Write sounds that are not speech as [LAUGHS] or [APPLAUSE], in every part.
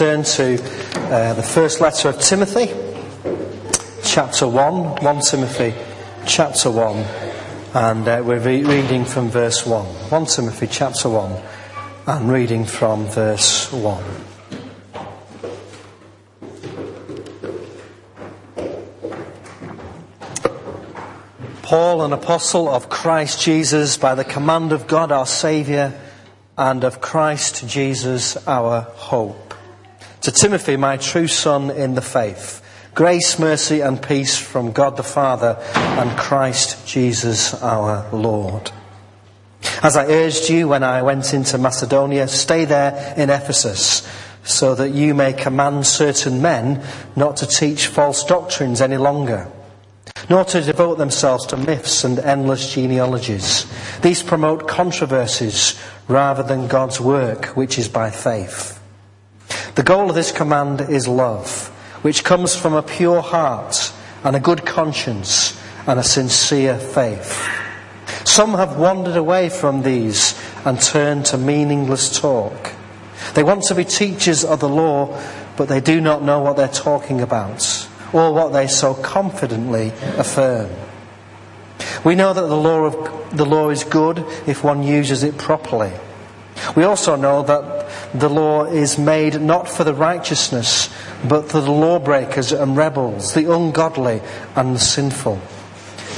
turn to uh, the first letter of Timothy, chapter 1, 1 Timothy, chapter 1, and uh, we're re- reading from verse 1. 1 Timothy, chapter 1, and reading from verse 1. Paul, an apostle of Christ Jesus, by the command of God our Saviour, and of Christ Jesus our hope. To Timothy, my true son in the faith, grace, mercy, and peace from God the Father and Christ Jesus our Lord. As I urged you when I went into Macedonia, stay there in Ephesus, so that you may command certain men not to teach false doctrines any longer nor to devote themselves to myths and endless genealogies. These promote controversies rather than God's work, which is by faith. The goal of this command is love, which comes from a pure heart and a good conscience and a sincere faith. Some have wandered away from these and turned to meaningless talk. They want to be teachers of the law, but they do not know what they're talking about or what they so confidently affirm. We know that the law, of, the law is good if one uses it properly. We also know that the law is made not for the righteousness, but for the lawbreakers and rebels, the ungodly and the sinful,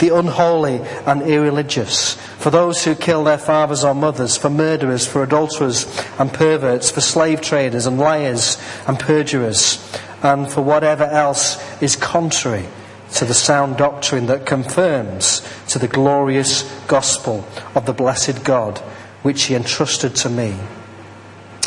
the unholy and irreligious, for those who kill their fathers or mothers, for murderers, for adulterers and perverts, for slave traders and liars and perjurers, and for whatever else is contrary to the sound doctrine that confirms to the glorious gospel of the blessed God which he entrusted to me.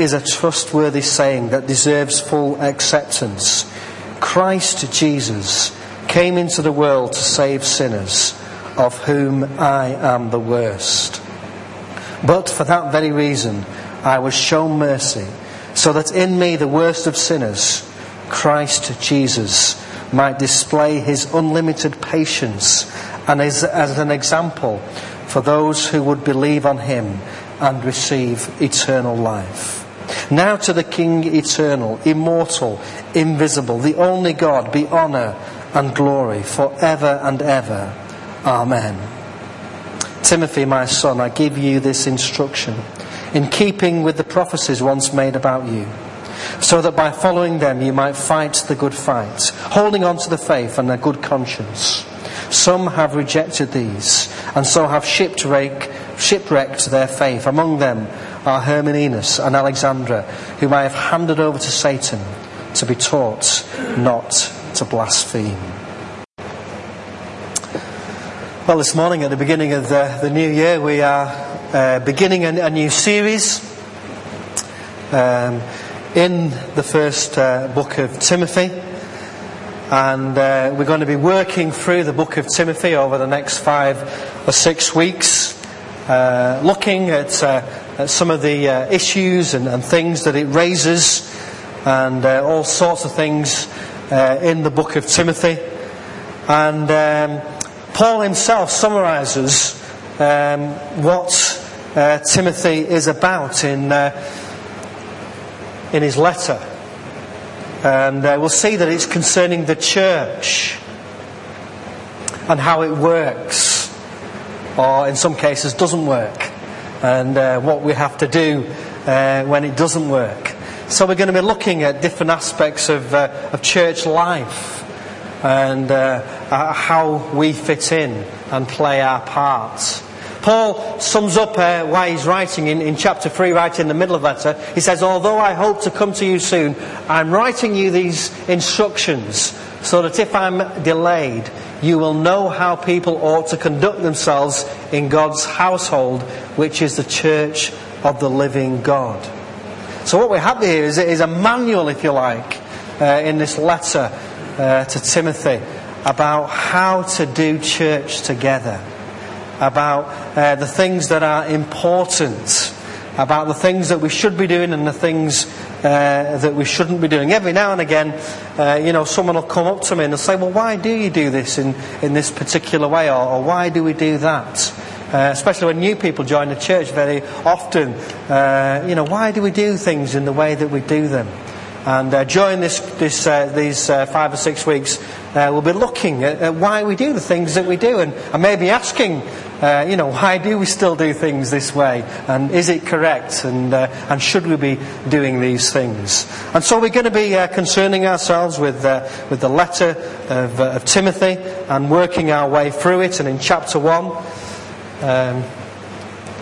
is a trustworthy saying that deserves full acceptance. Christ Jesus came into the world to save sinners, of whom I am the worst. But for that very reason, I was shown mercy, so that in me, the worst of sinners, Christ Jesus might display his unlimited patience and as, as an example for those who would believe on him and receive eternal life. Now to the King eternal, immortal, invisible, the only God, be honour and glory forever and ever. Amen. Timothy, my son, I give you this instruction in keeping with the prophecies once made about you so that by following them you might fight the good fight, holding on to the faith and a good conscience. Some have rejected these, and so have shipwreck, shipwrecked their faith. Among them are Hymenaeus and Alexander, whom I have handed over to Satan to be taught not to blaspheme. Well, this morning at the beginning of the, the new year, we are uh, beginning a, a, new series. Um, in the first uh, book of Timothy. And uh, we're going to be working through the book of Timothy over the next five or six weeks, uh, looking at, uh, at, some of the uh, issues and, and, things that it raises, and uh, all sorts of things in the book of Timothy. And um, Paul himself summarizes um, what Timothy is about in in his letter. And uh, we'll see that it's concerning the church and how it works, or in some cases doesn't work, and uh, what we have to do uh, when it doesn't work. So we're going to be looking at different aspects of, uh, of church life and uh, how we fit in and play our parts. Paul sums up uh, why he's writing in, in chapter 3, right in the middle of that. letter. He says, Although I hope to come to you soon, I'm writing you these instructions so that if I'm delayed, you will know how people ought to conduct themselves in God's household, which is the church of the living God. So, what we have here is, is a manual, if you like, uh, in this letter uh, to Timothy about how to do church together, about uh, the things that are important, about the things that we should be doing and the things uh, that we shouldn't be doing. Every now and again, uh, you know, someone will come up to me and say, Well, why do you do this in, in this particular way? Or, or why do we do that? Uh, especially when new people join the church very often. Uh, you know, why do we do things in the way that we do them? And uh, during this, this, uh, these five or six weeks, we'll be looking at, at, why we do the things that we do and, and maybe asking, uh, you know, why do we still do things this way? And is it correct? And, uh, and should we be doing these things? And so we're going to be concerning ourselves with, with the letter of, of, Timothy and working our way through it. And in chapter 1, um,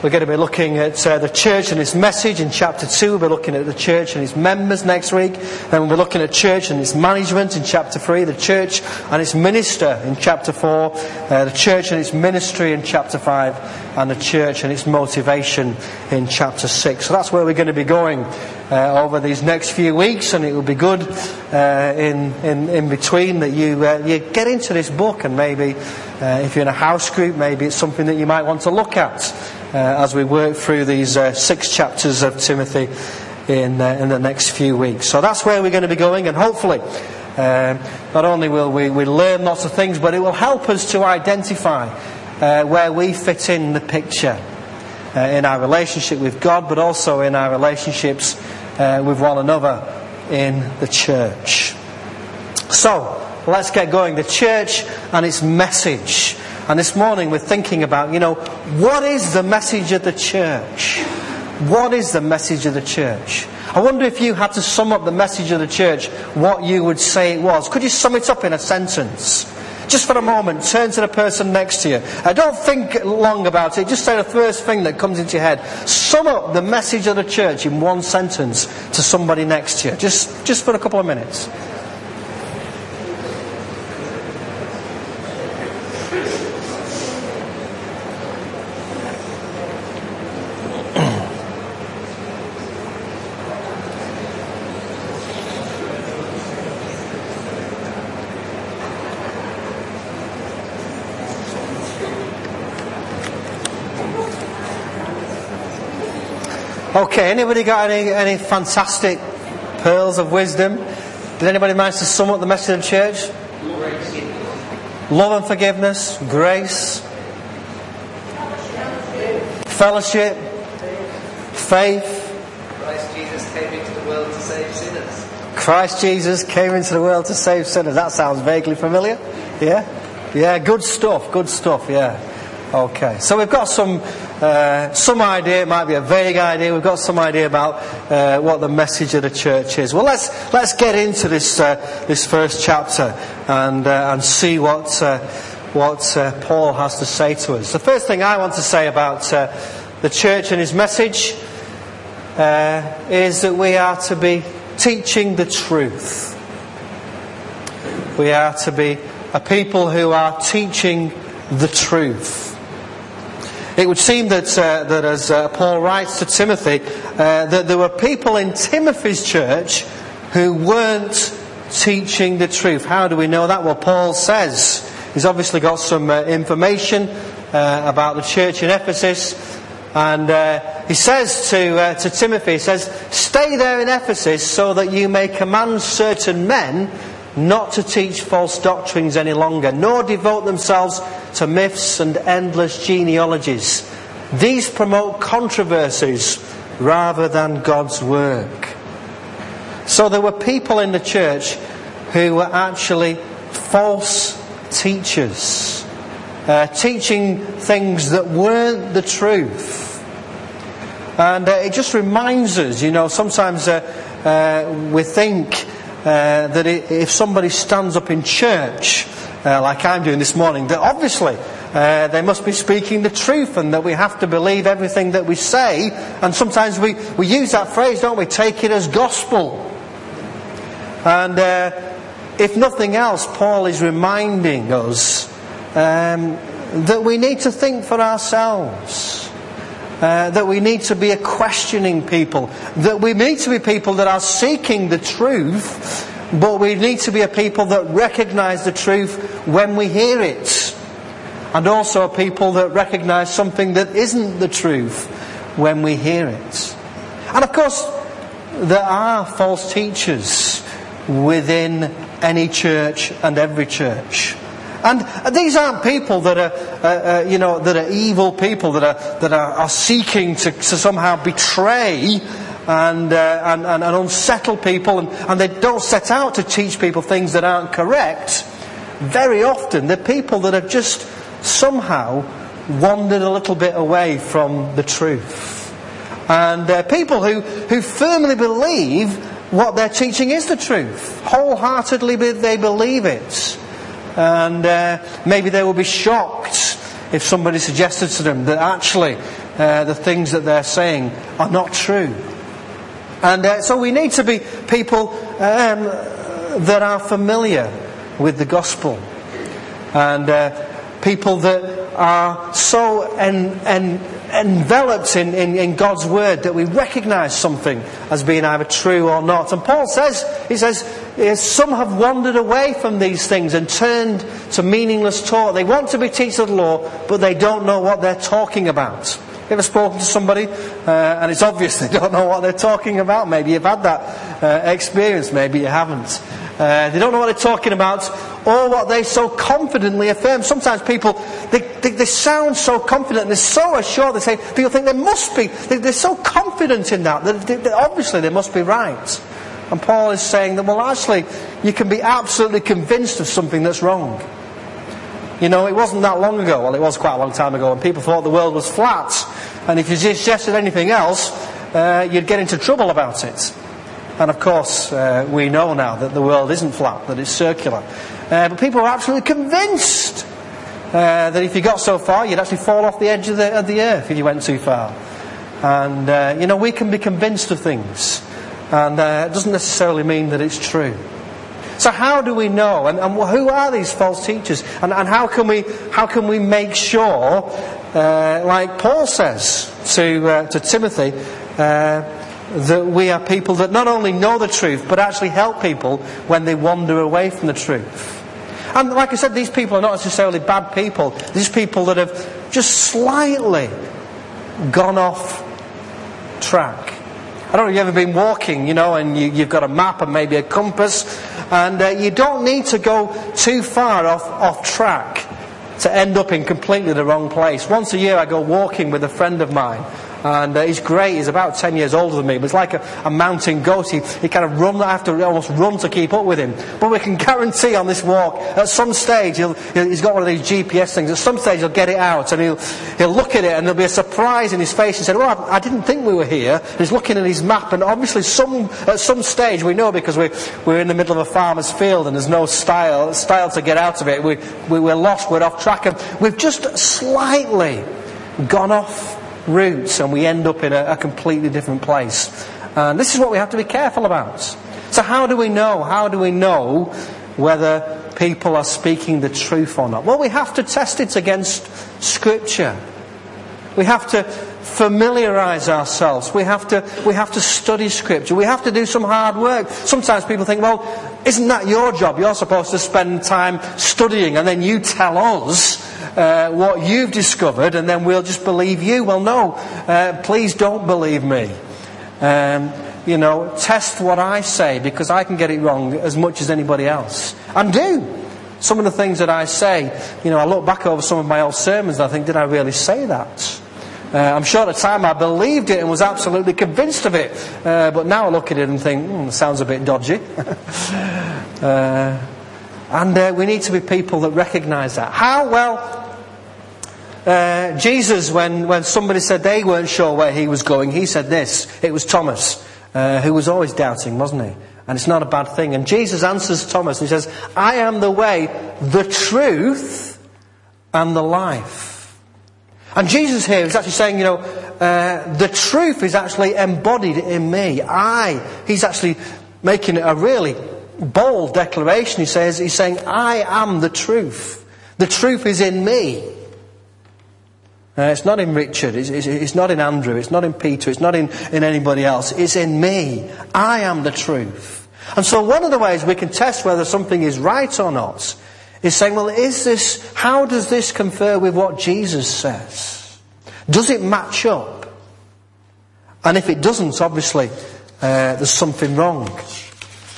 we're going to be looking at uh, the church and its message in chapter 2. We'll be looking at the church and its members next week. Then we'll be looking at church and its management in chapter 3. The church and its minister in chapter 4. Uh, the church and its ministry in chapter 5. And the church and its motivation in chapter 6. So that's where we're going to be going uh, over these next few weeks. And it will be good uh, in, in, in between that you, uh, you get into this book and maybe uh, if you're in a house group, maybe it's something that you might want to look at as we work through these uh, six chapters of Timothy in, uh, in the next few weeks. So that's where we're going to be going, and hopefully, not only will we, we learn lots of things, but it will help us to identify uh, where we fit in the picture uh, in our relationship with God, but also in our relationships with one another in the church. So, let's get going. The church and its message. And this morning we're thinking about, you know, what is the message of the church? What is the message of the church? I wonder if you had to sum up the message of the church, what you would say it was. Could you sum it up in a sentence? Just for a moment, turn to the person next to you. I don't think long about it. Just say the first thing that comes into your head. Sum up the message of the church in one sentence to somebody next to you. Just, just for a couple of minutes. Okay, anybody got any, any fantastic pearls of wisdom? Did anybody manage to sum up the message of the church? Love and forgiveness, grace, fellowship, faith. Christ Jesus came into the world to save sinners. Christ Jesus came into the world to save sinners. That sounds vaguely familiar. Yeah? Yeah, good stuff, good stuff, yeah. Okay, so we've got some uh, some idea. It might be a vague idea. We've got some idea about uh, what the message of the church is. Well, let's let's get into this uh, this first chapter and uh, and see what uh, what uh, Paul has to say to us. The first thing I want to say about the church and his message is that we are to be teaching the truth. We are to be a people who are teaching the truth. It would seem that, uh, that as uh, Paul writes to Timothy, uh, that there were people in Timothy's church who weren't teaching the truth. How do we know that? Well, Paul says he's obviously got some uh, information uh, about the church in Ephesus. And uh, he says to, to Timothy, he says, Stay there in Ephesus so that you may command certain men not to teach false doctrines any longer, nor devote themselves to myths and endless genealogies. These promote controversies rather than God's work. So there were people in the church who were actually false teachers, uh, teaching things that weren't the truth. And uh, it just reminds us, you know, sometimes uh, uh we think uh, that if somebody stands up in church, uh, like I'm doing this morning, that obviously uh, they must be speaking the truth and that we have to believe everything that we say. And sometimes we, we use that phrase, don't we? Take it as gospel. And uh, if nothing else, Paul is reminding us um, that we need to think for ourselves. Uh, that we need to be a questioning people, that we need to be people that are seeking the truth, but we need to be a people that recognize the truth when we hear it. And also a people that recognize something that isn't the truth when we hear it. And of course, there are false teachers within any church and every church. And these aren't people that are, uh, uh, you know, that are evil people that are, that are, are seeking to, to, somehow betray and, uh, and, and, and, unsettle people, and, and they don't set out to teach people things that aren't correct. Very often, they're people that have just somehow wandered a little bit away from the truth. And uh, people who, who firmly believe what they're teaching is the truth. Wholeheartedly they believe it. And uh, maybe they will be shocked if somebody suggested to them that actually uh, the things that they're saying are not true. And uh, so we need to be people um, that are familiar with the gospel. And uh, people that are so en- en- enveloped in, in, in, God's word that we recognize something as being either true or not. And Paul says, he says, some have wandered away from these things and turned to meaningless talk. They want to be teachers of the law, but they don't know what they're talking about. You ever spoken to somebody uh, and it's obvious they don't know what they're talking about? Maybe you've had that uh, experience, maybe you haven't. Uh, they don't know what they're talking about or what they so confidently affirm. Sometimes people, they, they, they sound so confident, they're so assured, they say, people think they must be, they, are so confident in that, that, that obviously they must be right. And Paul is saying that, well, actually, you can be absolutely convinced of something that's wrong. You know, it wasn't that long ago, well, it was quite a long time ago, and people thought the world was flat. And if you suggested anything else, uh, you'd get into trouble about it. And of course, uh, we know now that the world isn't flat, that it's circular. Uh, but people were absolutely convinced uh, that if you got so far, you'd actually fall off the edge of the, of the earth if you went too far. And, uh, you know, we can be convinced of things. And uh, it doesn't necessarily mean that it's true. So how do we know? And, and who are these false teachers? And, and, how, can we, how can we make sure, uh, like Paul says to, uh, to Timothy, that we are people that not only know the truth, but actually help people when they wander away from the truth. And like I said, these people are not necessarily bad people. These people that have just slightly gone off track. I don't know if you've ever been walking, you know, and you, have got a map and maybe a compass, and uh, you don't need to go too far off, off track to end up in completely the wrong place. Once a year I go walking with a friend of mine, and uh, he's great. He's about 10 years older than me, but it's like a, a mountain goat. He, he kind of run, I have to almost run to keep up with him. But we can guarantee on this walk, at some stage, he'll, he's got one of these GPS things. At some stage, he'll get it out and he'll, he'll look at it and there'll be a surprise in his face. He said, well, I, I didn't think we were here. he's looking at his map, and obviously, some, at some stage, we know because we, we're in the middle of a farmer's field and there's no stile, stile to get out of it. We, we, we're lost, we're off track, and we've just slightly gone off routes and we end up in a, a completely different place. And this is what we have to be careful about. So, how do we know? How do we know whether people are speaking the truth or not? Well, we have to test it against Scripture. We have to familiarize ourselves. We have to, we have to study Scripture. We have to do some hard work. Sometimes people think, well, isn't that your job? You're supposed to spend time studying and then you tell us uh, what you've discovered and then we'll just believe you. Well, no, uh, please don't believe me. Um, you know, test what I say because I can get it wrong as much as anybody else. And do. Some of the things that I say, you know, I look back over some of my old sermons and I think, did I really say that? Uh, I'm sure at the time I believed it and was absolutely convinced of it. Uh, but now I look at it and think, hmm, sounds a bit dodgy. [LAUGHS] uh, and uh, we need to be people that recognize that. How? Well, uh, Jesus, when, when somebody said they weren't sure where he was going, he said this. It was Thomas, uh, who was always doubting, wasn't he? And it's not a bad thing. And Jesus answers Thomas and he says, I am the way, the truth, and the life. And Jesus here is actually saying, you know, uh, the truth is actually embodied in me. I, he's actually making it a really bold declaration. He says, he's saying, I am the truth. The truth is in me. Uh, it's not in Richard, it's, it's, it's, not in Andrew, it's not in Peter, it's not in, in anybody else. It's in me. I am the truth. And so one of the ways we can test whether something is right or not is saying, well, is this, how does this confer with what Jesus says? Does it match up? And if it doesn't, obviously, uh, there's something wrong.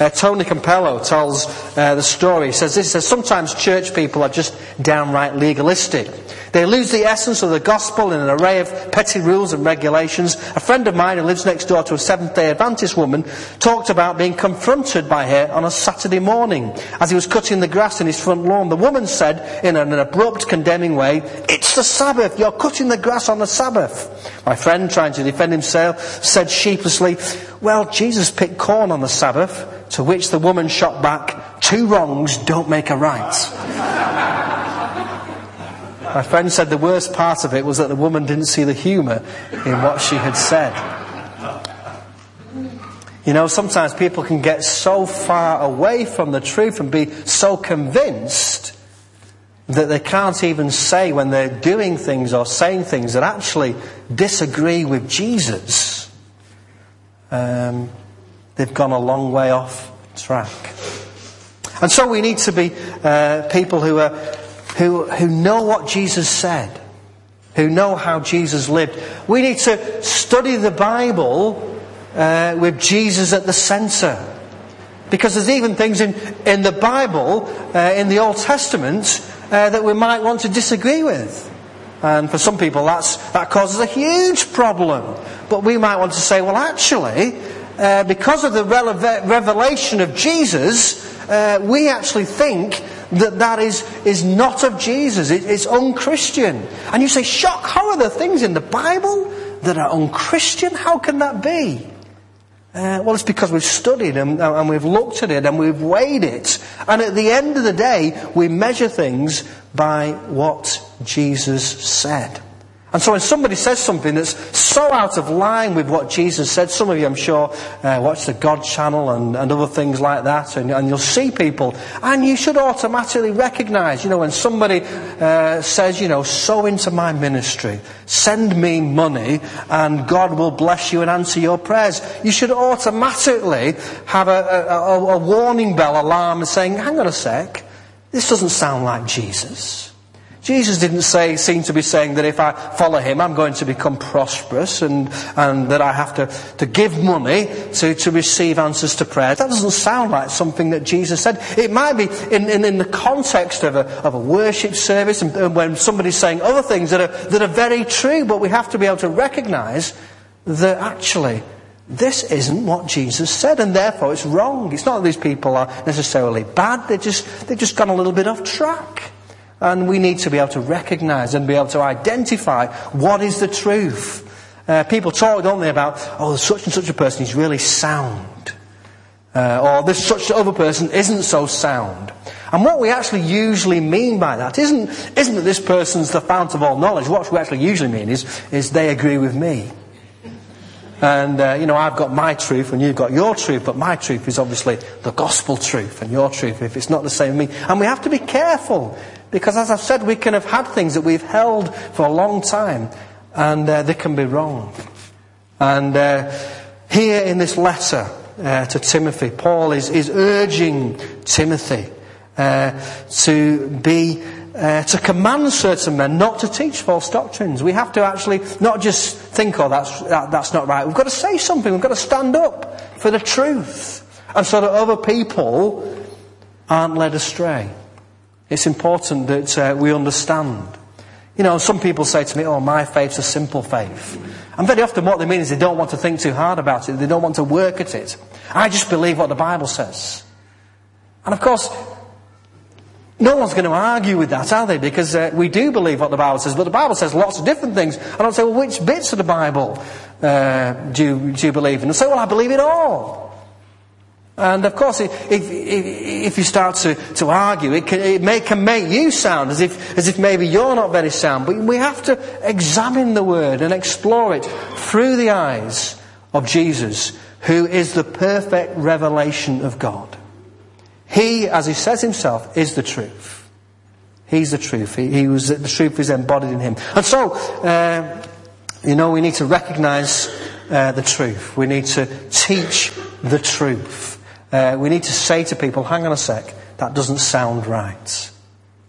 Uh, Tony Campolo tells uh, the story. He says this, he says, sometimes church people are just downright legalistic. They lose the essence of the gospel in an array of petty rules and regulations. A friend of mine who lives next door to a Seventh day Adventist woman talked about being confronted by her on a Saturday morning as he was cutting the grass in his front lawn. The woman said in an abrupt, condemning way, It's the Sabbath. You're cutting the grass on the Sabbath. My friend, trying to defend himself, said sheepishly, Well, Jesus picked corn on the Sabbath. To which the woman shot back, Two wrongs don't make a right. My friend said the worst part of it was that the woman didn't see the humour in what she had said. You know, sometimes people can get so far away from the truth and be so convinced that they can't even say when they're doing things or saying things that actually disagree with Jesus. Um, they've gone a long way off track. And so we need to be uh, people who are who, who know what Jesus said, who know how Jesus lived. We need to study the Bible uh, with Jesus at the centre. Because there's even things in, in the Bible, uh, in the Old Testament, uh, that we might want to disagree with. And for some people, that's, that causes a huge problem. But we might want to say, well, actually, uh, because of the revelation of Jesus, uh, we actually think that that is, is not of Jesus. It, it's unchristian. And you say, shock, how are there things in the Bible that are unchristian? How can that be? Uh, well, it's because we've studied and, and we've looked at it and we've weighed it. And at the end of the day, we measure things by what Jesus said. And so when somebody says something that's so out of line with what Jesus said, some of you, I'm sure, uh, watch the God channel and, and other things like that, and, and, you'll see people, and you should automatically recognize, you know, when somebody uh, says, you know, sow into my ministry, send me money, and God will bless you and answer your prayers, you should automatically have a, a, a warning bell alarm saying, hang on a sec, this doesn't sound like Jesus. Jesus didn't say, seem to be saying that if I follow him, I'm going to become prosperous and, and that I have to, to give money to, to receive answers to prayer. That doesn't sound like something that Jesus said. It might be in, in, in the context of a, of a worship service and, and when somebody's saying other things that are, that are very true, but we have to be able to recognize that actually this isn't what Jesus said, and therefore it's wrong. It's not that these people are necessarily bad, they're just, they've just gone a little bit off track. And we need to be able to recognize and be able to identify what is the truth. Uh, people talk, don't they, about, oh, such and such a person is really sound. Uh, or this such other person isn't so sound. And what we actually usually mean by that isn't, isn't that this person's the fount of all knowledge. What we actually usually mean is, is they agree with me. And, uh, you know, I've got my truth and you've got your truth, but my truth is obviously the gospel truth and your truth if it's not the same with me. And we have to be careful because as I've said, we can have had things that we've held for a long time and uh, they can be wrong. And uh, here in this letter uh, to Timothy, Paul is, is urging Timothy uh, to be uh, to command certain men not to teach false doctrines. We have to actually not just think, oh, that's, that, that's not right. We've got to say something. We've got to stand up for the truth. And so that other people aren't led astray. It's important that uh, we understand. You know, some people say to me, oh, my faith's a simple faith. And very often what they mean is they don't want to think too hard about it. They don't want to work at it. I just believe what the Bible says. And of course, no one's going to argue with that, are they? Because uh, we do believe what the Bible says, but the Bible says lots of different things. And I'll say, well, which bits of the Bible uh, do, you, do you believe in? And say, well, I believe it all. And of course, if, if, if you start to, to argue, it, can, it may, can make you sound as if, as if maybe you're not very sound. But we have to examine the Word and explore it through the eyes of Jesus, who is the perfect revelation of God. He, as he says himself, is the truth. He's the truth. He, he was, the truth is embodied in him. And so, uh, you know, we need to recognize uh, the truth. We need to teach the truth. Uh, we need to say to people, hang on a sec, that doesn't sound right.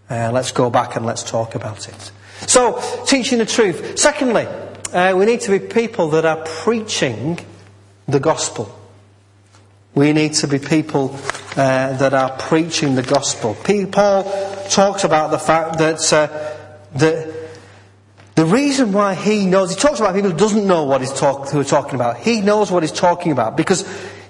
Uh, let's go back and let's talk about it. So, teaching the truth. Secondly, uh, we need to be people that are preaching the gospel. We need to be people uh, that are preaching the gospel. Paul talks about the fact that uh, the, the reason why he knows, he talks about people who doesn't know what he's talk, who are talking about. He knows what he's talking about because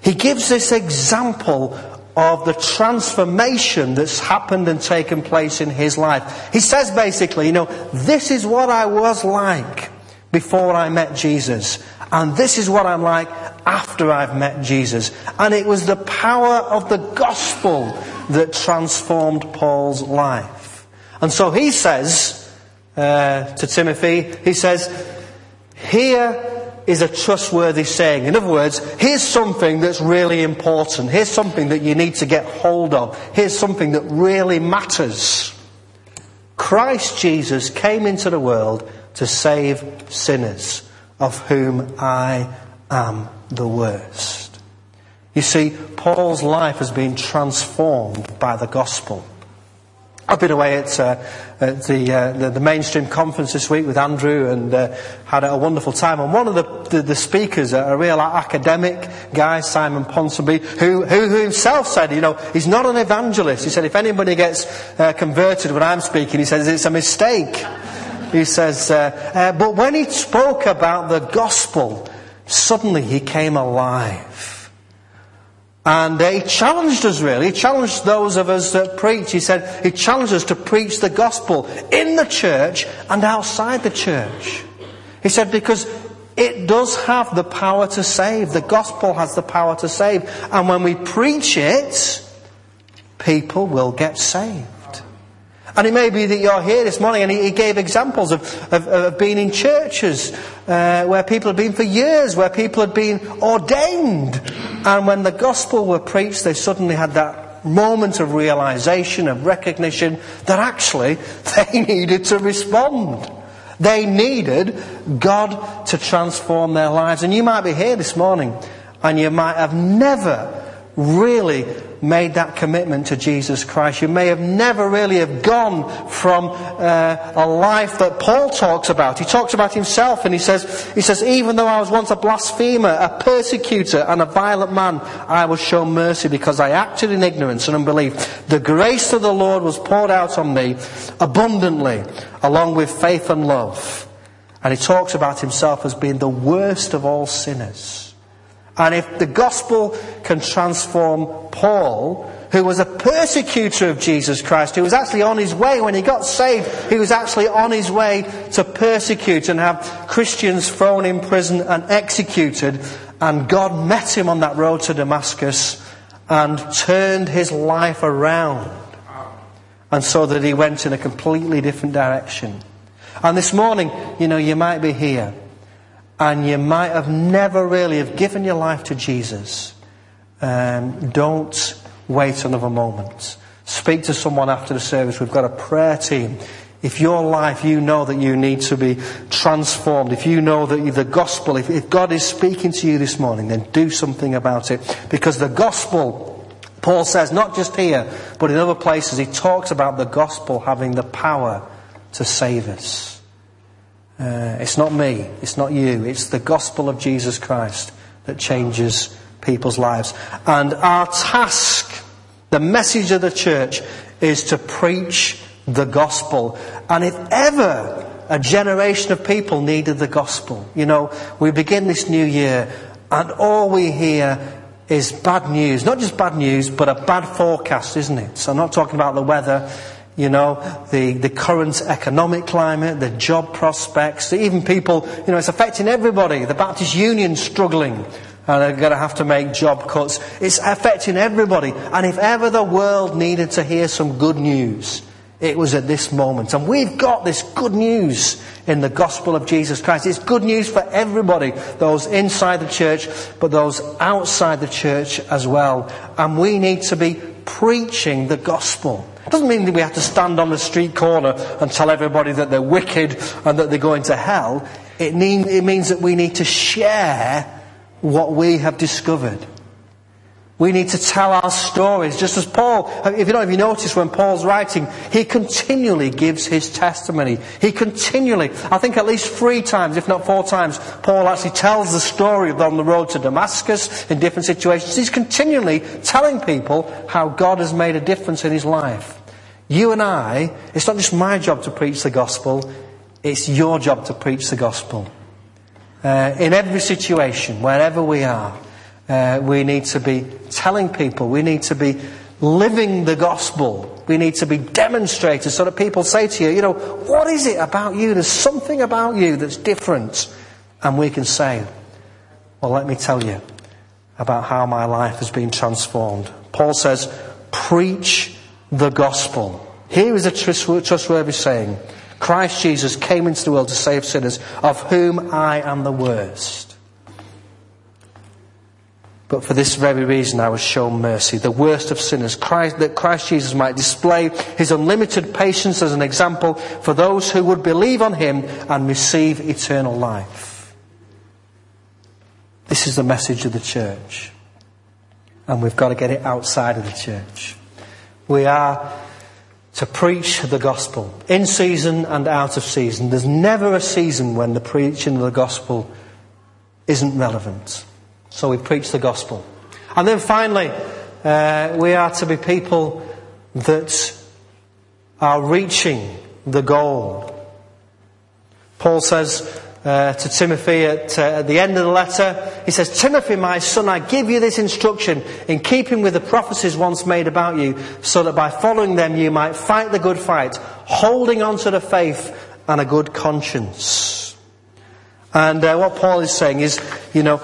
he gives this example of the transformation that's happened and taken place in his life. He says basically, you know, this is what I was like before I met Jesus. And this is what I'm like after I've met Jesus. And it was the power of the gospel that transformed Paul's life. And so he says uh, to Timothy, he says, here is a trustworthy saying. In other words, here's something that's really important. Here's something that you need to get hold of. Here's something that really matters. Christ Jesus came into the world to save sinners, of whom I am the worst. You see, Paul's life has been transformed by the gospel. I've been away at, uh, at the, uh, the, the mainstream conference this week with Andrew and uh, had a wonderful time. And one of the, the, the, speakers, a real academic guy, Simon Ponsonby, who, who, who, himself said, you know, he's not an evangelist. He said, if anybody gets uh, converted when I'm speaking, he says it's a mistake. He says, uh, uh, but when he spoke about the gospel, suddenly he came alive. And uh, he challenged us really. He challenged those of us that preach. He said, he challenged us to preach the gospel in the church and outside the church. He said, because it does have the power to save. The gospel has the power to save. And when we preach it, people will get saved. And it may be that you're here this morning, and he, gave examples of, of, of being in churches uh, where people had been for years, where people had been ordained. And when the gospel were preached, they suddenly had that moment of realization, of recognition that actually [LAUGHS] they needed to respond. They needed God to transform their lives. And you might be here this morning, and you might have never really made that commitment to Jesus Christ. You may have never really have gone from uh, a life that Paul talks about. He talks about himself and he says, he says, even though I was once a blasphemer, a persecutor and a violent man, I was shown mercy because I acted in ignorance and unbelief. The grace of the Lord was poured out on me abundantly along with faith and love. And he talks about himself as being the worst of all sinners. And if the gospel can transform Paul, who was a persecutor of Jesus Christ, who was actually on his way, when he got saved, he was actually on his way to persecute and have Christians thrown in prison and executed. And God met him on that road to Damascus and turned his life around. And so that he went in a completely different direction. And this morning, you know, you might be here and you might have never really have given your life to Jesus, um, don't wait another moment. Speak to someone after the service. We've got a prayer team. If your life, you know that you need to be transformed, if you know that the gospel, if, if God is speaking to you this morning, then do something about it. Because the gospel, Paul says, not just here, but in other places, he talks about the gospel having the power to save us. Uh, it's not me, it's not you, it's the gospel of Jesus Christ that changes people's lives. And our task, the message of the church, is to preach the gospel. And if ever a generation of people needed the gospel, you know, we begin this new year and all we hear is bad news. Not just bad news, but a bad forecast, isn't it? So I'm not talking about the weather you know, the, the current economic climate, the job prospects, even people, you know, it's affecting everybody. The Baptist Union struggling and they're going to have to make job cuts. It's affecting everybody. And if ever the world needed to hear some good news, it was at this moment. And we've got this good news in the gospel of Jesus Christ. It's good news for everybody, those inside the church, but those outside the church as well. And we need to be preaching the gospel. It doesn't mean that we have to stand on the street corner and tell everybody that they're wicked and that they're going to hell. It, mean, it means that we need to share what we have discovered. We need to tell our stories. Just as Paul, if you don't, if you notice when Paul's writing, he continually gives his testimony. He continually, I think at least three times, if not four times, Paul actually tells the story of on the road to Damascus in different situations. He's continually telling people how God has made a difference in his life. You and I, it's not just my job to preach the gospel, it's your job to preach the gospel. Uh, in every situation, wherever we are. Uh, we need to be telling people. We need to be living the gospel. We need to be demonstrators so that people say to you, you know, what is it about you? There's something about you that's different. And we can say, well, let me tell you about how my life has been transformed. Paul says, preach the gospel. Here is a trustworthy saying. Christ Jesus came into the world to save sinners, of whom I am the worst. But for this very reason I was shown mercy, the worst of sinners, Christ, that Christ Jesus might display his unlimited patience as an example for those who would believe on him and receive eternal life. This is the message of the church. And we've got to get it outside of the church. We are to preach the gospel in season and out of season. There's never a season when the preaching of the gospel isn't relevant. So we preach the gospel. And then finally, uh, we are to be people that are reaching the goal. Paul says uh, to Timothy at, uh, at the end of the letter, he says, Timothy, my son, I give you this instruction in keeping with the prophecies once made about you, so that by following them you might fight the good fight, holding on to the faith and a good conscience. And uh, what Paul is saying is, you know,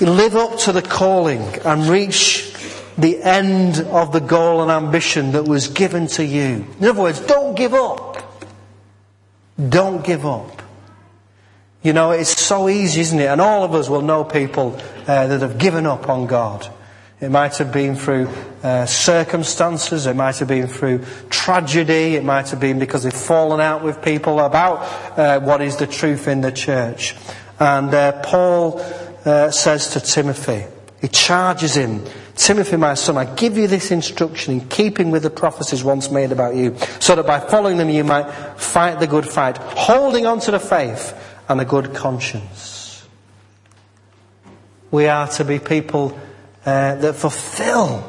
live up to the calling and reach the end of the goal and ambition that was given to you. In other words, don't give up. Don't give up. You know, it's so easy, isn't it? And all of us will know people uh, that have given up on God. It might have been through uh, circumstances, it might have been through tragedy, it might have been because they've fallen out with people about uh, what is the truth in the church. And uh, Paul uh, says to Timothy. He charges him, Timothy, my son, I give you this instruction in keeping with the prophecies once made about you, so that by following them you might fight the good fight, holding on to the faith and a good conscience. We are to be people uh, that fulfill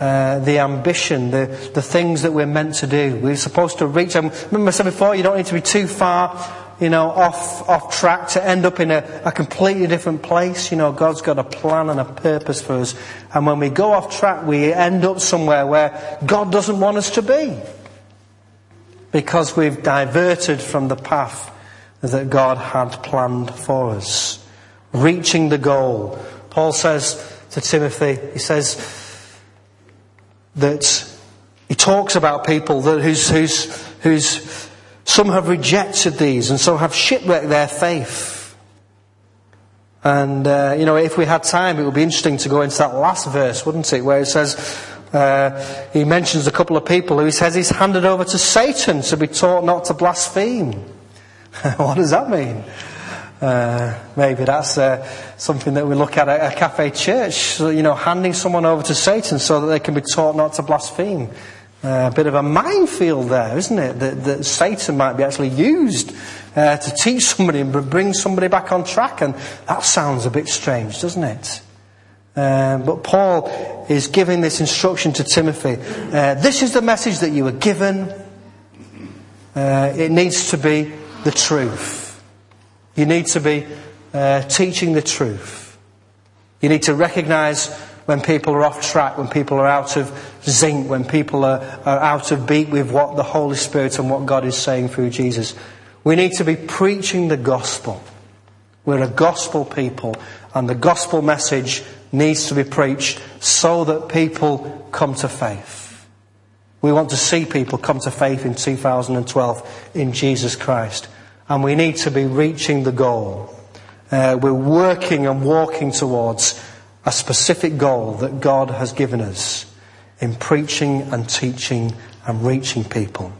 uh, the ambition, the, the things that we're meant to do. We're supposed to reach. I remember I said before, you don't need to be too far you know, off, off track to end up in a, a completely different place. You know, God's got a plan and a purpose for us. And when we go off track, we end up somewhere where God doesn't want us to be. Because we've diverted from the path that God had planned for us. Reaching the goal. Paul says to Timothy, he says that he talks about people that whose, whose, whose some have rejected these and so have shipwrecked their faith. And, uh, you know, if we had time, it would be interesting to go into that last verse, wouldn't it? Where it says, uh, he mentions a couple of people who he says he's handed over to Satan to be taught not to blaspheme. [LAUGHS] what does that mean? Uh, maybe that's uh, something that we look at at a cafe church. You know, handing someone over to Satan so that they can be taught not to blaspheme a bit of a minefield there, isn't it? That, that Satan might be actually used uh, to teach somebody and bring somebody back on track. And that sounds a bit strange, doesn't it? Um, but Paul is giving this instruction to Timothy. Uh, this is the message that you were given. Uh, it needs to be the truth. You need to be uh, teaching the truth. You need to recognize when people are off track, when people are out of zinc, when people are, are out of beat with what the Holy Spirit and what God is saying through Jesus. We need to be preaching the gospel. We're a gospel people, and the gospel message needs to be preached so that people come to faith. We want to see people come to faith in 2012 in Jesus Christ. And we need to be reaching the goal. Uh, we're working and walking towards a specific goal that God has given us in preaching and teaching and reaching people.